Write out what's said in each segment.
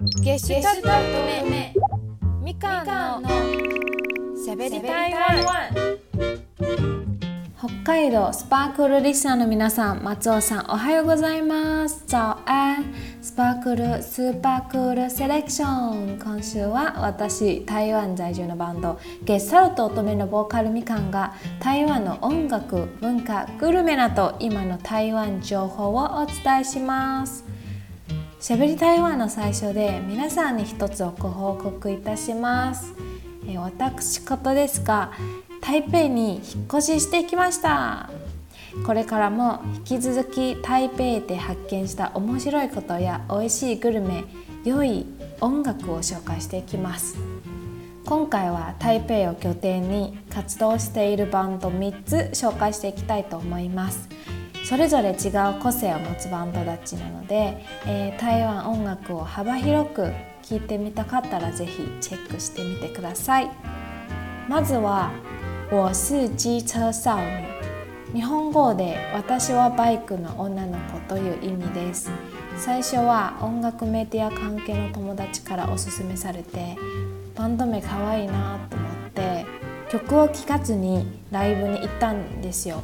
ゲシュタルト目みかんのしゃべり台湾北海道スパークルリスナーの皆さん松尾さんおはようございます。早安スパークルスーパークールセレクション。今週は私台湾在住のバンドゲッサルト乙女のボーカルみかんが台湾の音楽文化グルメなど今の台湾情報をお伝えします。しゃべり台湾の最初で皆さんに一つご報告いたします。私事ですが台北に引っ越ししてきました。これからも引き続き台北で発見した面白いことや美味しいグルメ良い音楽を紹介していきます。今回は台北を拠点に活動しているバンド3つ紹介していきたいと思います。それぞれ違う個性を持つバンドたちなので、えー、台湾音楽を幅広く聴いてみたかったら是非チェックしてみてください。まずは「我是機車少女」日本語で「私はバイクの女の子」という意味です。最初は音楽メディア関係の友達からおすすめされてバンド名かわいいなと思って曲を聴かずにライブに行ったんですよ。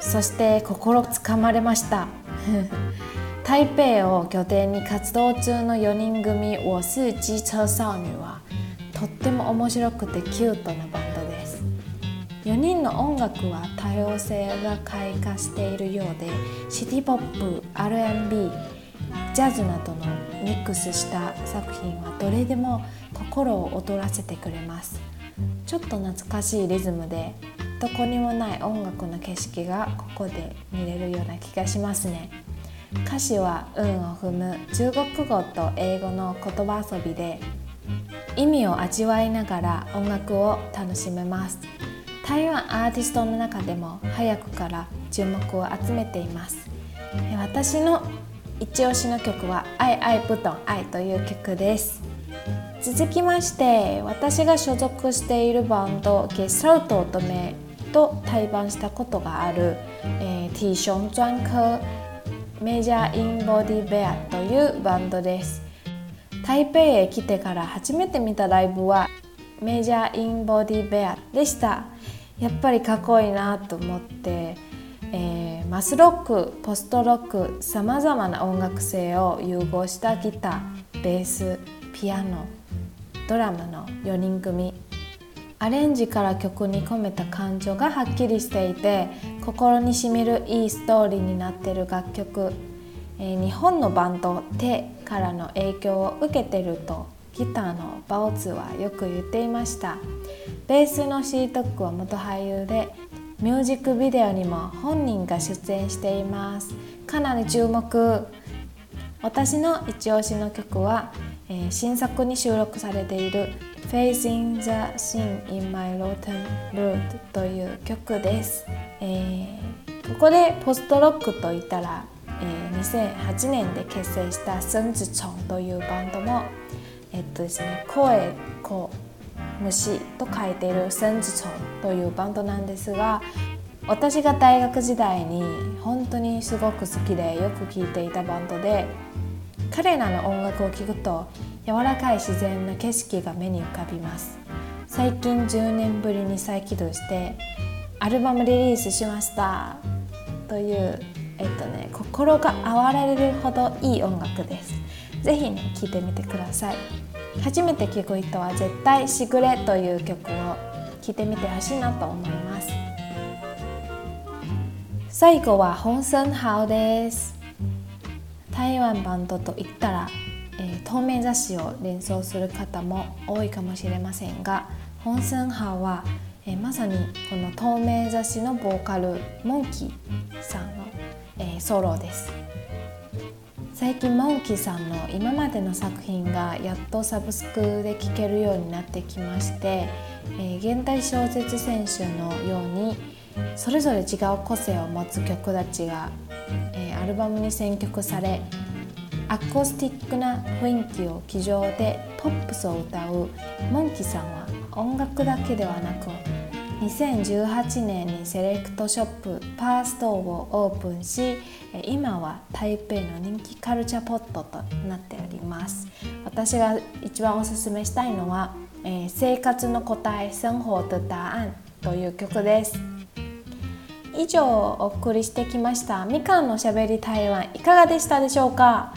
そして心つかまれました。台北を拠点に活動中の4人組「我是機車少女」はとっても面白くてキュートなバンドです。4人の音楽は多様性が開花しているようでシティポップ R&B ジャズなどのミックスした作品はどれでも心を躍らせてくれます。ちょっと懐かしいリズムでどこにもない音楽の景色がここで見れるような気がしますね。歌詞は運を踏む中国語と英語の言葉遊びで意味を味わいながら音楽を楽しめます。台湾アーティストの中でも早くから注目を集めています。私の一押しの曲は「愛愛ブトン愛」という曲です。続きまして私が所属しているバンドゲスラウト乙女と対バンしたことがある、えー、T ション专科メジャーインボディベアというバンドです。台北へ来てから初めて見たライブはメジャーインボディベアでした。やっぱりかっこいいなと思って、えー、マスロックポストロックさまざまな音楽性を融合したギターベースピアノドラムの4人組アレンジから曲に込めた感情がはっきりしていて心にしみるいいストーリーになってる楽曲、えー、日本のバンド「手」からの影響を受けてるとギターのバオツはよく言っていました。ベースのシートックは元俳優でミュージックビデオにも本人が出演しています。かなり注目。私の一押しの曲は、えー、新作に収録されている Facing the Sin in My Rotten Blood という曲です、えー、ここでポストロックといったら、えー、2008年で結成したスンズチョンというバンドもえっとですね声子虫と書いているスンズチョンというバンドなんですが私が大学時代に本当にすごく好きでよく聴いていたバンドで彼らの音楽を聴くと柔らかい自然な景色が目に浮かびます。最近10年ぶりに再起動してアルバムリリースしました。というえっとね心が哀れるほどいい音楽です。ぜひね聴いてみてください。初めて聴く人は絶対しぐれという曲を聴いてみてほしいなと思います。最後は本森ハウです。台湾バンドといったらえー、透明雑誌を連想する方も多いかもしれませんが本ンハは、えー、まさにこの透明雑誌のボーカルモンキーさんの、えー、ソロです。最近モンキーさんの今までの作品がやっとサブスクで聴けるようになってきまして、え現代小説選手のようにそれぞれ違う個性を持つ曲たちが、えアルバムに選曲されアコースティックな雰囲気を気丈でポップスを歌うモンキさんは音楽だけではなく2018年にセレクトショップパーストをオープンし今は台北の人気カルチャーポットとなっております。私が一番おすすめしたいのは「えー、生活の答え生活的答案」という曲です。以上お送りしてきましたみかんのしゃべり台湾いかがでしたでしょうか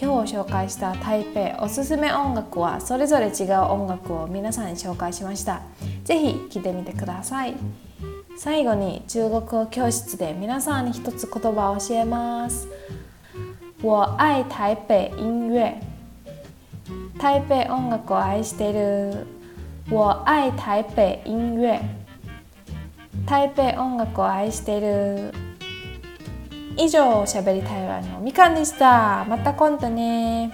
今日紹介した台北おすすめ音楽はそれぞれ違う音楽を皆さんに紹介しました是非聴いてみてください最後に中国語教室で皆さんに一つ言葉を教えます我愛台北音乐台北音楽を愛している我愛台北音乐台北音楽を愛している。以上しゃべり台湾のみかんでした。また今度ね。